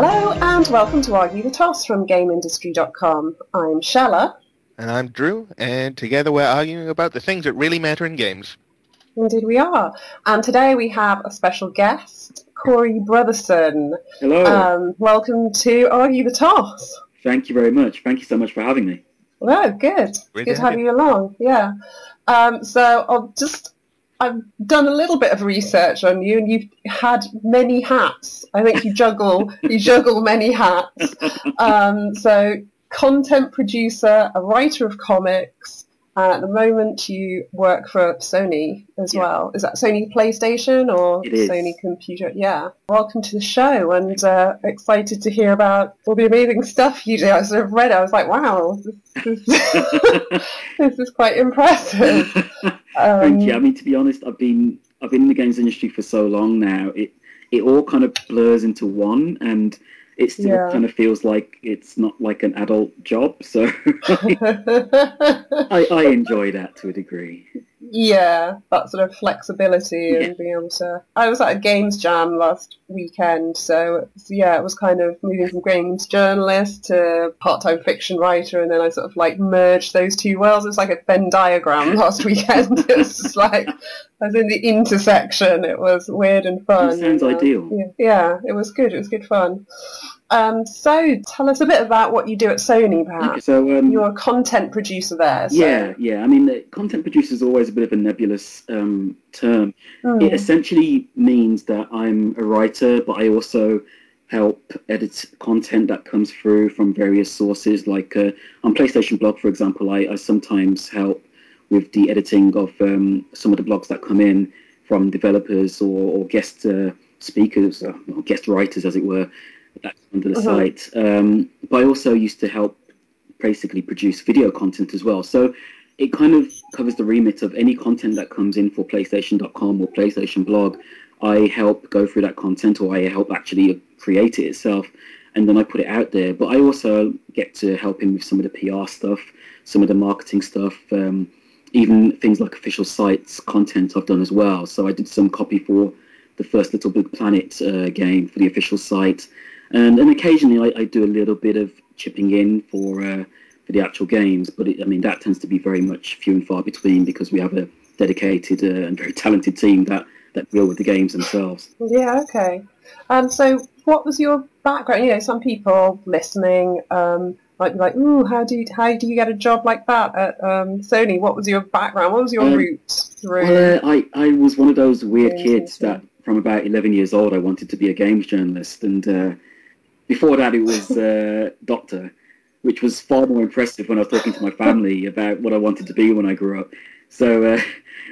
Hello and welcome to Argue the Toss from GameIndustry.com. I'm Chella. And I'm Drew, and together we're arguing about the things that really matter in games. Indeed we are. And today we have a special guest, Corey Brotherson. Hello. Um, welcome to Argue the Toss. Thank you very much. Thank you so much for having me. Well, good. Great good to to have have you along. Yeah. Um, so I'll just I've done a little bit of research on you, and you've had many hats. I think you juggle you juggle many hats. Um, so content producer, a writer of comics. Uh, at the moment, you work for Sony as Yeah. well. Is that Sony PlayStation or Sony Computer? Yeah. Welcome to the show, and uh, excited to hear about all the amazing stuff you do. I sort of read it. I was like, wow, this, this, this is quite impressive. Um, Thank you. I mean, to be honest, I've been I've been in the games industry for so long now. It it all kind of blurs into one, and it still Yeah. kind of feels like it's not like an adult job. So I, I enjoy that to a degree. Yeah, that sort of flexibility Yeah. and being able to. I was at a games jam last weekend, so it's- yeah, it was kind of moving from games journalist to part-time fiction writer, and then I sort of like merged those two worlds. It was like a Venn diagram last weekend. it was just like I was in the intersection. It was weird and fun. sounds and, ideal. Yeah, yeah, it was good. It was good fun. Um, so tell us a bit about what you do at Sony, perhaps. So um, You're a content producer there. So. yeah, yeah. I mean, the content producer is always a bit of a nebulous um, term. Hmm. It essentially means that I'm a writer, but I also help edit content that comes through from various sources. Like uh, on PlayStation Blog, for example, I, I sometimes help with the editing of um, some of the blogs that come in from developers or, or guest uh, speakers or, or guest writers, as it were, that's under the Uh-huh. site. Um, but I also used to help basically produce video content as well. So it kind of covers the remit of any content that comes in for PlayStation.com or PlayStation Blog. I help go through that content, or I help actually create it itself, and then I put it out there. But I also get to help him with some of the PR stuff, some of the marketing stuff, um, even things like official sites content I've done as well. So I did some copy for the first Little Big Planet uh, game for the official site, and then occasionally I, I do a little bit of chipping in for. Uh, for the actual games, but it, I mean that tends to be very much few and far between because we have a dedicated uh, and very talented team that that deal with the games themselves. Yeah, okay. Um, so what was your background? You know, some people listening um, might be like, "Ooh, how do you, how do you get a job like that at um, Sony?" What was your background? What was your Um, route through? Well, uh, I I was one of those weird kids that from about 11 years old I wanted to be a games journalist, and uh, before that it was uh, doctor, which was far more impressive when I was talking to my family about what I wanted to be when I grew up. So uh,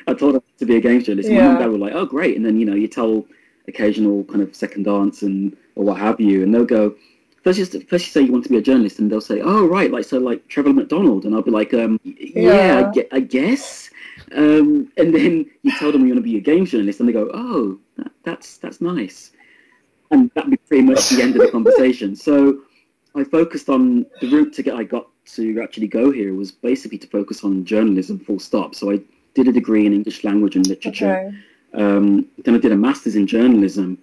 I told them to be a game journalist. My mum and dad were like, "Oh, great!" And then you know you tell occasional kind of second dance and or what have you, and they'll go. First, just first you say you want to be a journalist, and they'll say, "Oh, right, like so, like Trevor McDonald," and I'll be like, um, "Yeah, Yeah. I, I guess." Um, and then you tell them you want to be a games journalist, and they go, "Oh, that, that's that's nice," and that'd be pretty much the end of the conversation. So I focused on the route to get I got to actually go here was basically to focus on journalism, full stop. So I did a degree in English language and literature. okay. Um, then I did a master's in journalism,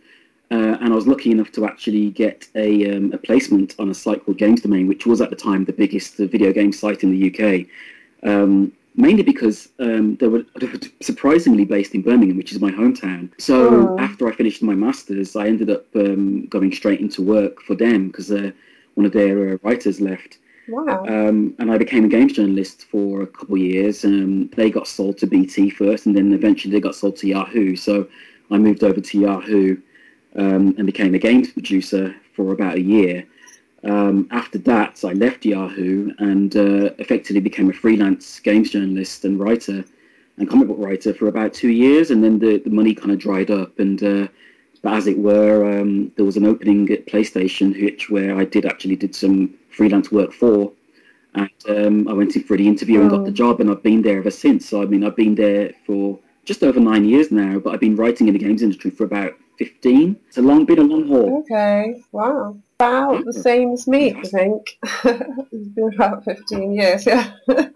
uh, and I was lucky enough to actually get a, um, a placement on a site called Games Domain, which was at the time the biggest video game site in the UK. Um, mainly because um, they, were, they were surprisingly based in Birmingham, which is my hometown. So Oh. after I finished my masters, I ended up um, going straight into work for them because uh, one of their uh, writers left. Wow. Um, and I became a games journalist for a couple of years. Um, they got sold to BT first, and then eventually they got sold to Yahoo. So I moved over to Yahoo um, and became a games producer for about a year. Um, after that, I left Yahoo and uh, effectively became a freelance games journalist and writer and comic book writer for about two years. And then the, the money kind of dried up. And uh, but as it were, um, there was an opening at PlayStation, which where I did actually did some freelance work for. And um, I went in for the interview and got Oh. the job, and I've been there ever since. So I mean, I've been there for just over nine years now, but I've been writing in the games industry for about fifteen. It's a long, been a long haul. Okay. Wow. About the same as me, I think. it's been about 15 years, yeah.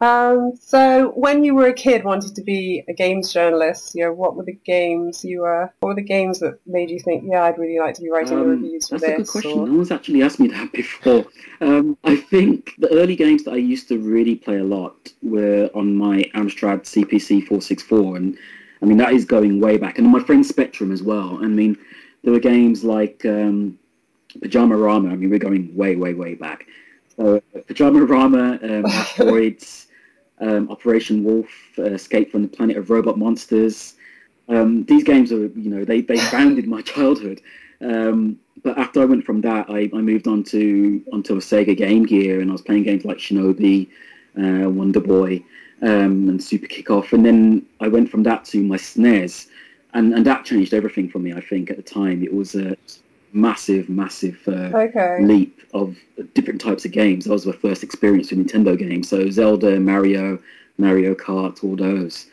Um, so when you were a kid, wanted to be a games journalist. You know, what were the games you were? What were the games that made you think, yeah, I'd really like to be writing Um, reviews for that's a this? good question. or- No one's actually asked me that before. Um, I think the early games that I used to really play a lot were on my Amstrad CPC 464, and I mean that is going way back, and on my friend Spectrum as well. I mean, there were games like um, Pyjamarama. I mean, we're going way, way, way back. So Pyjamarama, um, Asteroids, um, Operation Wolf, uh, Escape from the Planet of Robot Monsters. Um, these games are, you know, they, they founded my childhood. Um, but after I went from that, I, I moved on to onto a Sega Game Gear, and I was playing games like Shinobi, uh, Wonder Boy, um, and Super Kickoff. And then I went from that to my SNES, and, and that changed everything for me. I think at the time it was a massive, massive uh, Okay. leap of different types of games. That was my first experience with Nintendo games. So Zelda, Mario, Mario Kart, all those.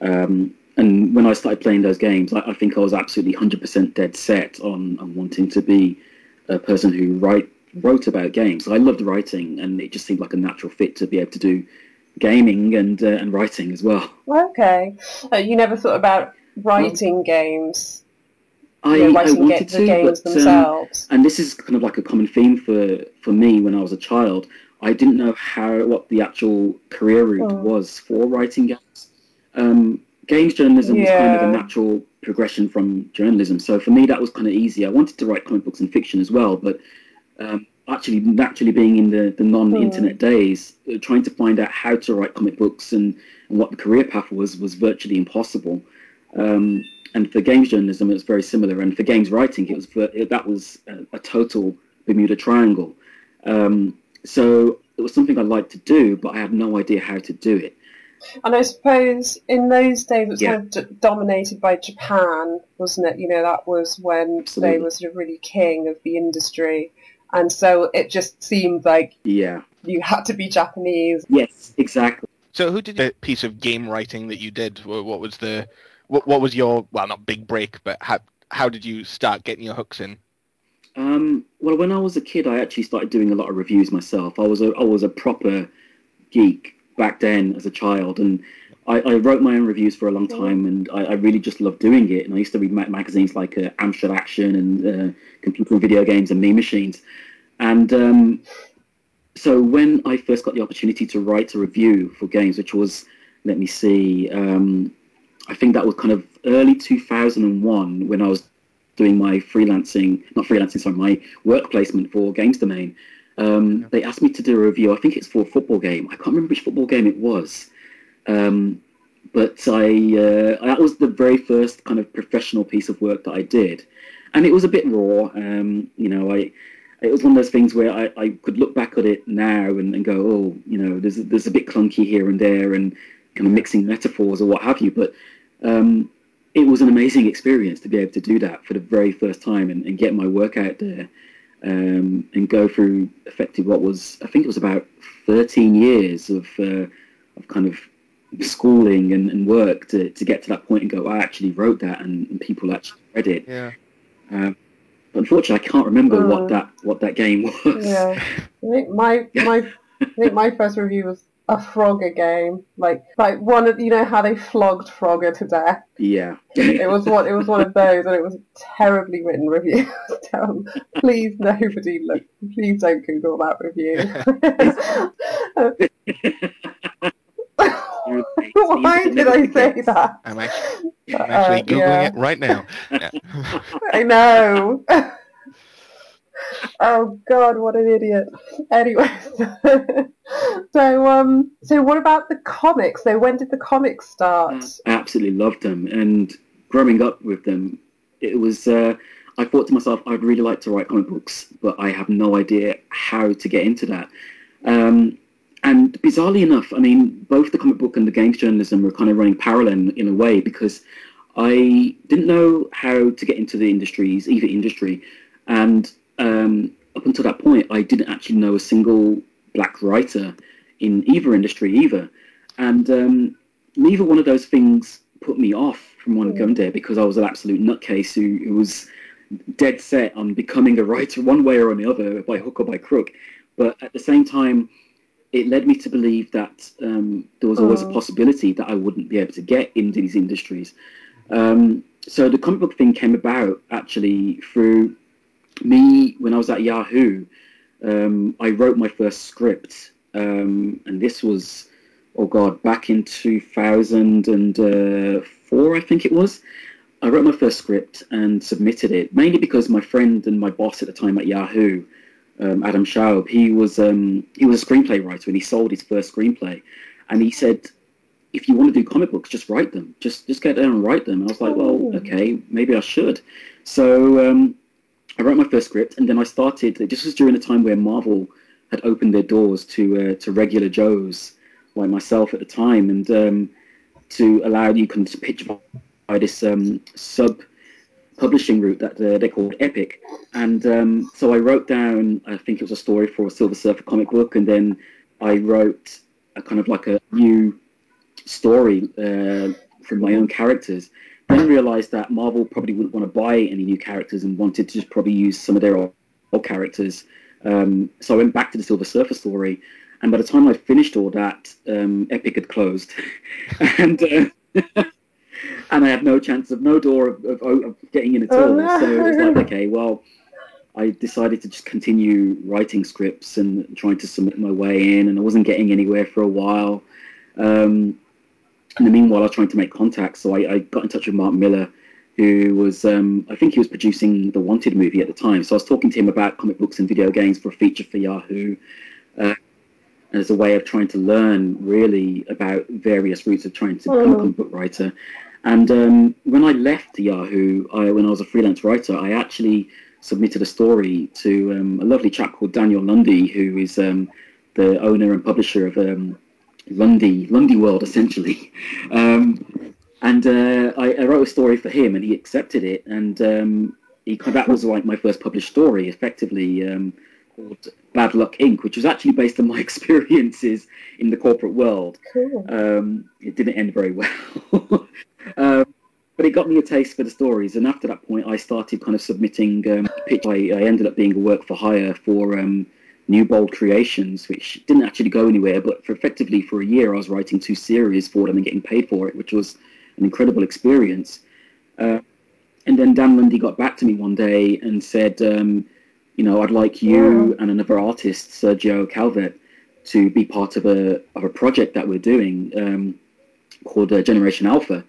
Um, and when I started playing those games, I, I think I was absolutely 100% dead set on, on wanting to be a person who write, wrote about games. I loved writing, and it just seemed like a natural fit to be able to do gaming and uh, and writing as well. Okay. Uh, you never thought about writing games, I, you know, I wanted to, but um, and this is kind of like a common theme for for me when I was a child. I didn't know how what the actual career route Mm. was for writing games. Um, games journalism was kind of a natural progression from journalism. So for me, that was kind of easy. I wanted to write comic books and fiction as well, but um, actually, naturally being in the, the non-internet days, uh, trying to find out how to write comic books and, and what the career path was was virtually impossible. Um, and for games journalism, it was very similar. And for games writing, it was ver- that was a, a total Bermuda Triangle. Um, so it was something I liked to do, but I had no idea how to do it. And I suppose in those days it was Yeah. kind of d- dominated by Japan, wasn't it? You know, that was when Absolutely. they were sort of really king of the industry. And so it just seemed like Yeah. you had to be Japanese. Yes, exactly. So who did the piece of game writing that you did? What was the what, what was your well not big break, but how how did you start getting your hooks in? Um, well, when I was a kid, I actually started doing a lot of reviews myself. I was a I was a proper geek back then as a child, and I, I wrote my own reviews for a long time, and I, I really just loved doing it. And I used to read ma- magazines like uh, Amstrad Action and uh, Computer and Video Games and Mean Machines. And um, so when I first got the opportunity to write a review for games, which was, let me see, um, I think that was kind of early 2001 when I was doing my freelancing, not freelancing, sorry, my work placement for Games Domain. Um, They asked me to do a review. I think it's for a football game. I can't remember which football game it was. Um, but I uh, that was the very first kind of professional piece of work that I did, and it was a bit raw. Um, you know, I it was one of those things where I, I could look back at it now and, and go, oh, you know, there's there's a bit clunky here and there, and kind of mixing metaphors or what have you. But um, it was an amazing experience to be able to do that for the very first time and, and get my work out there um, and go through effectively what was I think it was about 13 years of uh, of kind of schooling and, and work to, to get to that point and go I actually wrote that and, and people actually read it. Yeah. Um, but unfortunately, I can't remember Mm. what that what that game was. Yeah. I think my my I think my first review was a Frogger game. Like like one of you know how they flogged Frogger to death. Yeah. It was one it was one of those and it was a terribly written review. Terrible. please nobody look please don't Google that review. Why did I say that? I'm actually, I'm Uh, actually googling yeah. it right now. I know. Oh God, what an idiot. Anyway, so um, so what about the comics? So when did the comics start? I absolutely loved them, and growing up with them, it was. Uh, I thought to myself, I'd really like to write comic books, but I have no idea how to get into that. Um, and bizarrely enough, I mean, both the comic book and the games journalism were kind of running parallel in a way because I didn't know how to get into the industries, either industry, and um, up until that point, I didn't actually know a single black writer in either industry either, and um, neither one of those things put me off from wanting to go there because I was an absolute nutcase who, who was dead set on becoming a writer one way or another by hook or by crook. But at the same time, it led me to believe that um, there was always Oh. a possibility that I wouldn't be able to get into these industries. Um, so the comic book thing came about actually through me when I was at Yahoo. Um, I wrote my first script, um, and this was, oh god, back in 2004, I think it was. I wrote my first script and submitted it, mainly because my friend and my boss at the time at Yahoo, um, Adam Schaub, he was um, he was a screenplay writer and he sold his first screenplay, and he said, if you want to do comic books, just write them, just just get down and write them. And I was like, well, Oh. okay, maybe I should. So um, I wrote my first script, and then I started. This was during a time where Marvel had opened their doors to uh, to regular Joes like myself at the time, and um, to allow you can pitch by this um, sub publishing route that uh, they called Epic. And um, so I wrote down, I think it was a story for a Silver Surfer comic book, and then I wrote a kind of like a new story uh, from my own characters. Then realized that Marvel probably wouldn't want to buy any new characters and wanted to just probably use some of their old, old characters. Um, so I went back to the Silver Surfer story, and by the time I finished all that, um, Epic had closed, and uh, and I had no chance of no door of, of, of getting in at Oh, all. no. So it was like, okay, well, I decided to just continue writing scripts and trying to submit my way in, and I wasn't getting anywhere for a while. Um, in the meanwhile, I was trying to make contacts, so I, I got in touch with Mark Millar, who was, um, I think he was producing the Wanted movie at the time. So I was talking to him about comic books and video games for a feature for Yahoo, uh, as a way of trying to learn really about various routes of trying to become a Oh. comic book writer. And um, when I left Yahoo, I, when I was a freelance writer, I actually submitted a story to um, a lovely chap called Daniel Lundy, who is um, the owner and publisher of um, Lundy Lundy World, essentially. Um, and uh, I, I wrote a story for him, and he accepted it. And um, he, that was like my first published story, effectively um, called Bad Luck Inc., which was actually based on my experiences in the corporate world. Cool. Um, it didn't end very well. um, but it got me a taste for the stories. And after that point, I started kind of submitting um, pitch. I, I ended up being a work for hire for um, New Bold Creations, which didn't actually go anywhere. But for effectively for a year, I was writing two series for them and getting paid for it, which was an incredible experience. Uh, and then Dan Lundy got back to me one day and said, um, you know, I'd like you and another artist, Sergio Calvet, to be part of a of a project that we're doing um, called uh, Generation Alpha.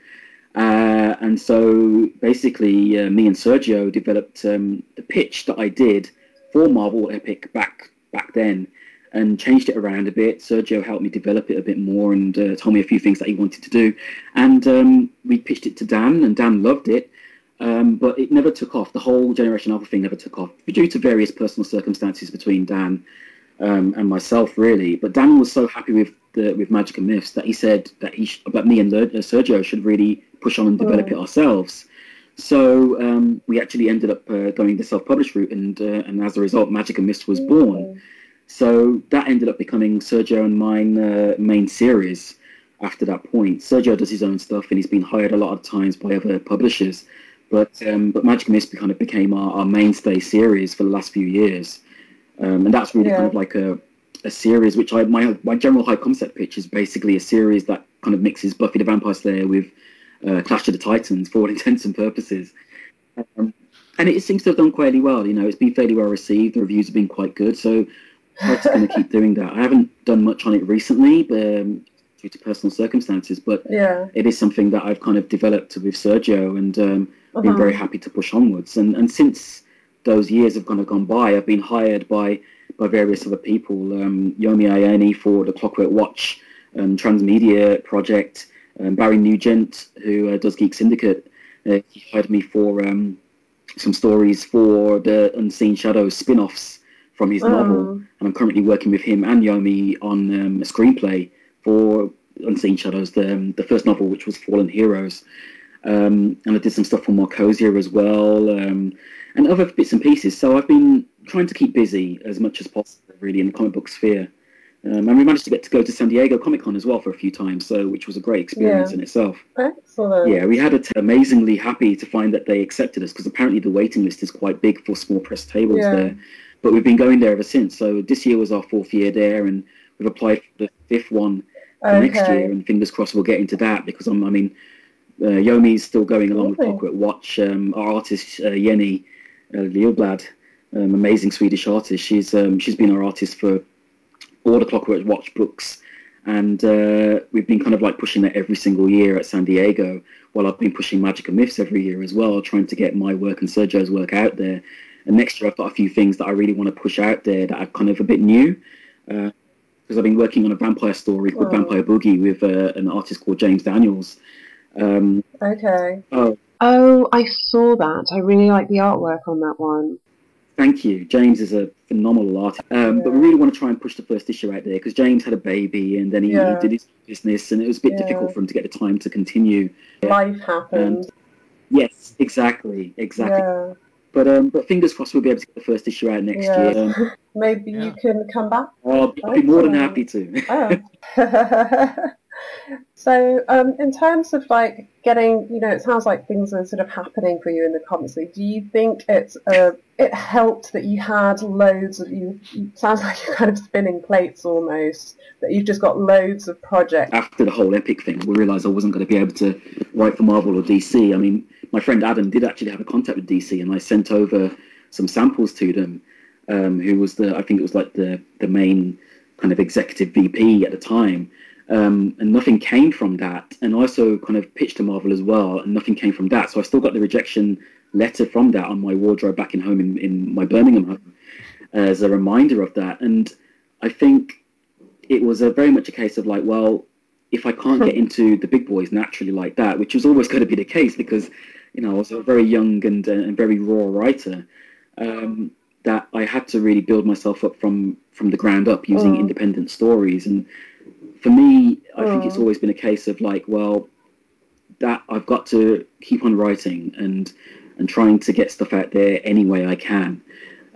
Uh, and so basically, uh, me and Sergio developed um, the pitch that I did for Marvel Epic back back then, and changed it around a bit. Sergio helped me develop it a bit more and uh, told me a few things that he wanted to do, and um, we pitched it to Dan, and Dan loved it. Um, but it never took off. The whole Generation Alpha thing never took off due to various personal circumstances between Dan um, and myself, really. But Dan was so happy with the with Magic and Myths that he said that he sh- that me and uh, Sergio should really push on and develop Mm. it ourselves. So um, we actually ended up uh, going the self-published route, and uh, and as a result, Magic and Mist was born. So that ended up becoming Sergio and mine uh, main series. After that point, Sergio does his own stuff, and he's been hired a lot of times by other publishers. But um, but Magic and Mist kind of became our, our mainstay series for the last few years, um, and that's really kind of like a a series which I my my general high concept pitch is basically a series that kind of mixes Buffy the Vampire Slayer with uh, Clash of the Titans for all intents and purposes. Um, and it seems to have done fairly well. You know, it's been fairly well received. The reviews have been quite good, so I'm just going to keep doing that. I haven't done much on it recently, but, um, due to personal circumstances, but Yeah. it is something that I've kind of developed with Sergio, and um, been Uh-huh. very happy to push onwards. And and since those years have kind of gone by, I've been hired by by various other people. Um, Yomi Ayeni for the Clockwork Watch um, Transmedia project. Um, Barry Nugent, who uh, does Geek Syndicate, uh, he hired me for um, some stories for the Unseen Shadows spin-offs from his novel, Oh. and I'm currently working with him and Yomi on um, a screenplay for Unseen Shadows, the um, the first novel, which was Fallen Heroes. Um, and I did some stuff for Markosia as well, um, and other bits and pieces. So I've been trying to keep busy as much as possible, really, in the comic book sphere. Um, and we managed to get to go to San Diego Comic Con as well for a few times, so which was a great experience Yeah. in itself. Excellent. Yeah, we had a t- amazingly happy to find that they accepted us because apparently the waiting list is quite big for small press tables Yeah. there. But we've been going there ever since. So this year was our fourth year there, and we've applied for the fifth one for next year, and fingers crossed we'll get into that because I'm, I mean, uh, Yomi's still going along with Clockwork Watch. Um, our artist uh, Jenny uh, Gyllblad, um, amazing Swedish artist. She's um, she's been our artist for all the Clockwork Watch books, and uh, we've been kind of like pushing that every single year at San Diego. While I've been pushing Magic and Myths every year as well, trying to get my work and Sergio's work out there. And next year I've got a few things that I really want to push out there that are kind of a bit new. Because uh, I've been working on a vampire story called. Vampire Boogie with uh, an artist called James Daniels. Um, okay. Oh. Oh, I saw that. I really like the artwork on that one. Thank you. James is a phenomenal artist. Um, yeah. But we really want to try and push the first issue out there because James had a baby and then he, yeah. he, did his business and it was a bit yeah. difficult for him to get the time to continue. Life happened. And yes, exactly, exactly. But um, but fingers crossed we'll be able to get the first issue out next year. Um, Maybe you can come back. I'll, I'll be more than happy to. Oh. So, um, in terms of like getting, you know, it sounds like things are sort of happening for you in the comics. Do you think it's uh, it helped that you had loads of you? Sounds like you're kind of spinning plates almost. That you've just got loads of projects. After the whole Epic thing, we realised I wasn't going to be able to write for Marvel or DC. I mean, my friend Adam did actually have a contact with DC, and I sent over some samples to them. Um, who was the? I think it was like the the main kind of executive VP at the time um, and nothing came from that. And I also kind of pitched to Marvel as well, and nothing came from that. So I still got the rejection letter from that on my wardrobe back in home in, in my Birmingham home as a reminder of that. And I think it was a very much a case of like, well, if I can't get into the big boys naturally like that, which was always going to be the case because, you know, I was a very young and, uh, and very raw writer, um, that I had to really build myself up from, from the ground up using oh. independent stories. And for me, I think it's always been a case of like, well, that I've got to keep on writing and and trying to get stuff out there any way I can.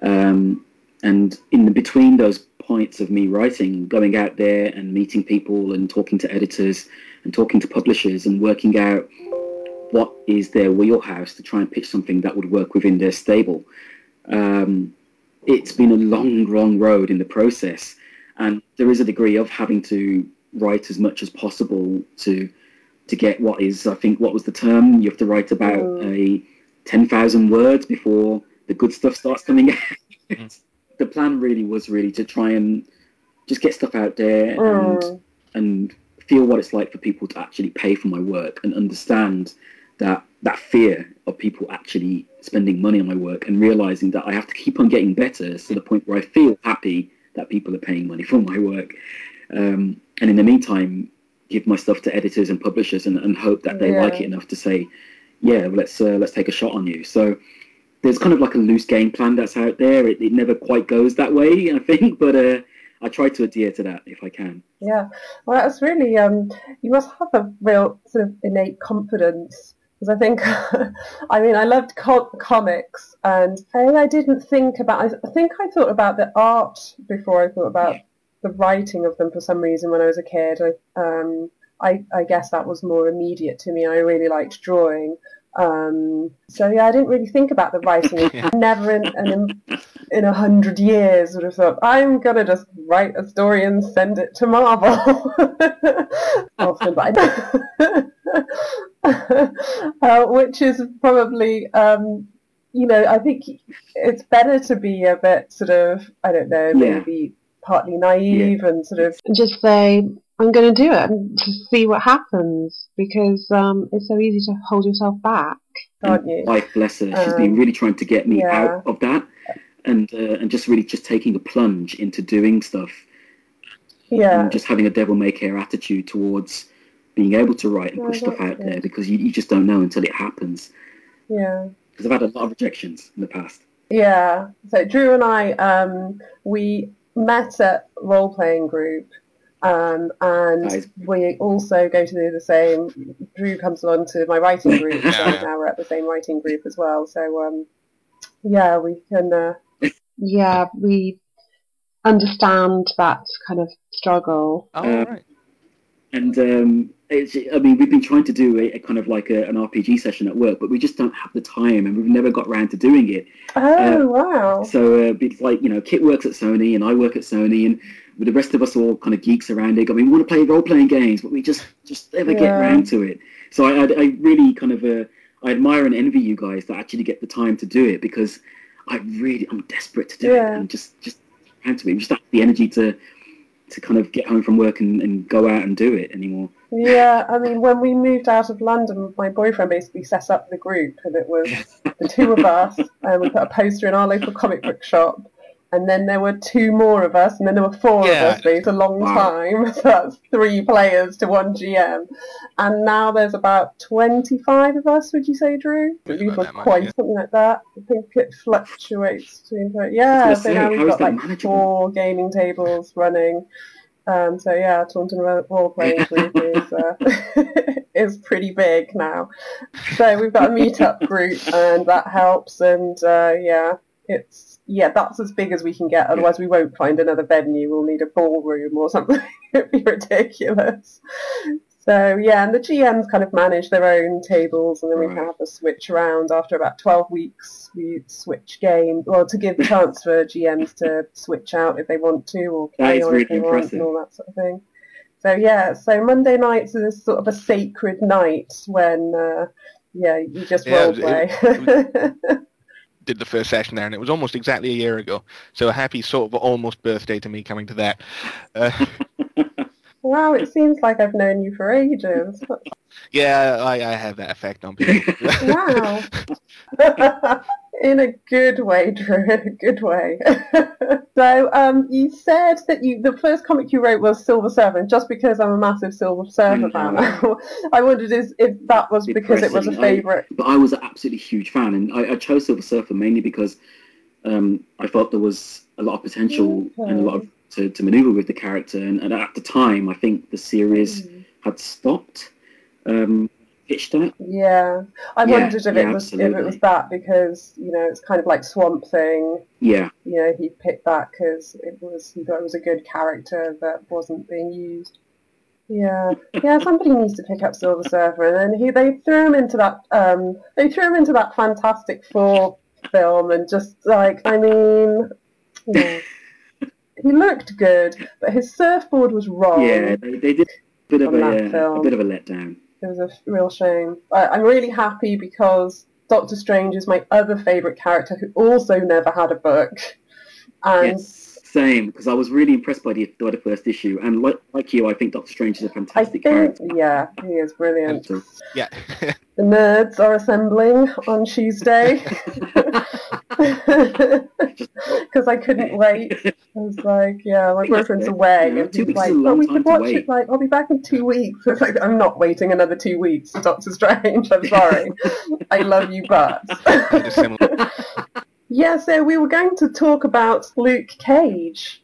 Um, and in the, between those points of me writing, going out there and meeting people and talking to editors and talking to publishers and working out what is their wheelhouse to try and pitch something that would work within their stable. Um, it's been a long, long road in the process, and there is a degree of having to write as much as possible to to get what is I think what was the term you have to write about mm. a ten thousand words before the good stuff starts coming out. mm. The plan really was really to try and just get stuff out there mm. and and feel what it's like for people to actually pay for my work and understand that that fear of people actually spending money on my work and realizing that I have to keep on getting better to the point where I feel happy that people are paying money for my work. Um, and in the meantime, give my stuff to editors and publishers and, and hope that they yeah. like it enough to say, yeah, let's uh, let's take a shot on you. So there's kind of like a loose game plan that's out there. It, it never quite goes that way, I think, but uh, I try to adhere to that if I can. Yeah, well, that's really um, you must have a real sort of innate confidence because I think, I mean, I loved co- comics, and I didn't think about. I think I thought about the art before I thought about the writing of them for some reason when I was a kid. I, um, I, I guess that was more immediate to me. I really liked drawing. Um, so yeah, I didn't really think about the writing. yeah. Never in, in, in a hundred years would have thought I'm gonna just write a story and send it to Marvel. Often, but uh, which is probably um, you know I think it's better to be a bit sort of I don't know maybe partly naive yeah. and sort of just say, I'm going to do it and to see what happens because um, it's so easy to hold yourself back, aren't you? Wife, bless her, she's um, been really trying to get me yeah. out of that and uh, and just really just taking a plunge into doing stuff. Yeah. And just having a devil may care attitude towards being able to write and push stuff out good. there because you, you just don't know until it happens. Yeah. Because I've had a lot of rejections in the past. Yeah. So Drew and I, um, we met at role playing group, um, and nice. we also go to the same. Drew comes along to my writing group, so now we're at the same writing group as well. So um, yeah, we can. Uh, yeah, we understand that kind of struggle. Oh, right. And um, it's, I mean, we've been trying to do a, a kind of like a, an RPG session at work, but we just don't have the time, and we've never got around to doing it. Oh uh, wow! So uh, it's like you know, Kit works at Sony, and I work at Sony, and the rest of us all kind of geeks around it. I mean, we want to play role playing games, but we just just never get Yeah. around to it. So I, I, I really kind of uh, I admire and envy you guys that actually get the time to do it because I really I'm desperate to do Yeah. it and just just around to it. Just have the energy to to kind of get home from work and, and go out and do it anymore. Yeah, I mean, when we moved out of London, my boyfriend basically set up the group, and it was the two of us, and we put a poster in our local comic book shop, and then there were two more of us, and then there were four Yeah. of us. But it's a long Wow. time, so that's three players to one GM, and now there's about twenty-five of us. Would you say, Drew? I believe about was that much, quite yeah. something like that. I think it fluctuates between. Yeah, gonna so say, now we've got like manageable? four gaming tables running. Um, so yeah, Taunton Ro- Role Playing Group is uh, is pretty big now. So we've got a meetup group, and that helps. And uh, yeah, it's yeah, that's as big as we can get. Otherwise, we won't find another venue. We'll need a ballroom or something. It'd be ridiculous. So yeah, and the GMs kind of manage their own tables, and then we Right. can have a switch around after about twelve weeks. We switch games, well, to give the chance for GMs to switch out if they want to, or That carry on really if they want, and all that sort of thing. So yeah, so Monday nights is sort of a sacred night when uh, yeah you just Yeah, role it- play. Did the first session there, and it was almost exactly a year ago. So a happy sort of almost birthday to me coming to that. Uh, wow, it seems like I've known you for ages. yeah, I, I have that effect on people. Wow. in a good way, Drew. In a good way. so, um, you said that you the first comic you wrote was Silver Surfer, just because I'm a massive Silver Surfer fan, I wondered is if that was because it was a favourite. but I was an absolutely huge fan, and I, I chose Silver Surfer mainly because um, I felt there was a lot of potential and a lot of to, to maneuver with the character, and, and at the time, I think the series Mm. had stopped. Um, pitched at. Yeah, I Yeah, wondered if yeah, it was if it was that because you know it's kind of like Swamp Thing. Yeah, You know, he picked that because it was he thought it was a good character that wasn't being used. Yeah, yeah. Somebody needs to pick up Silver Surfer, and then he they threw him into that um they threw him into that Fantastic Four film, and just like I mean, yeah. he looked good, but his surfboard was wrong. yeah, they, they did a bit of a, uh, a bit of a letdown. It was a real shame. I, I'm really happy because Doctor Strange is my other favourite character who also never had a book. And Yes, same, because I was really impressed by the, by the first issue, and like, like you, I think Doctor Strange is a fantastic think, character. yeah, he is brilliant. Yeah. The nerds are assembling on Tuesday because I couldn't wait. I was like, yeah, my boyfriend's away, Yeah, and two he's weeks like, is a but long we time could to watch wait." it. Like, I'll be back in two weeks. It's like I'm not waiting another two weeks for Doctor Strange. I'm sorry. I love you, but. Kind of similar. Yeah, so we were going to talk about Luke Cage.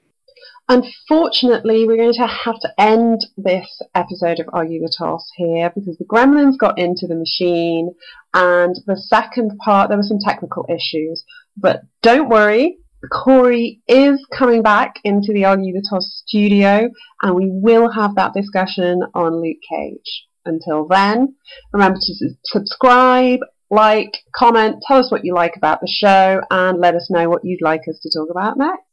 Unfortunately, we're going to have to end this episode of Argue the Toss here because the gremlins got into the machine and the second part, there were some technical issues. But don't worry, Corey is coming back into the Argue the Toss studio and we will have that discussion on Luke Cage. Until then, remember to subscribe, like, comment, tell us what you like about the show, and let us know what you'd like us to talk about next.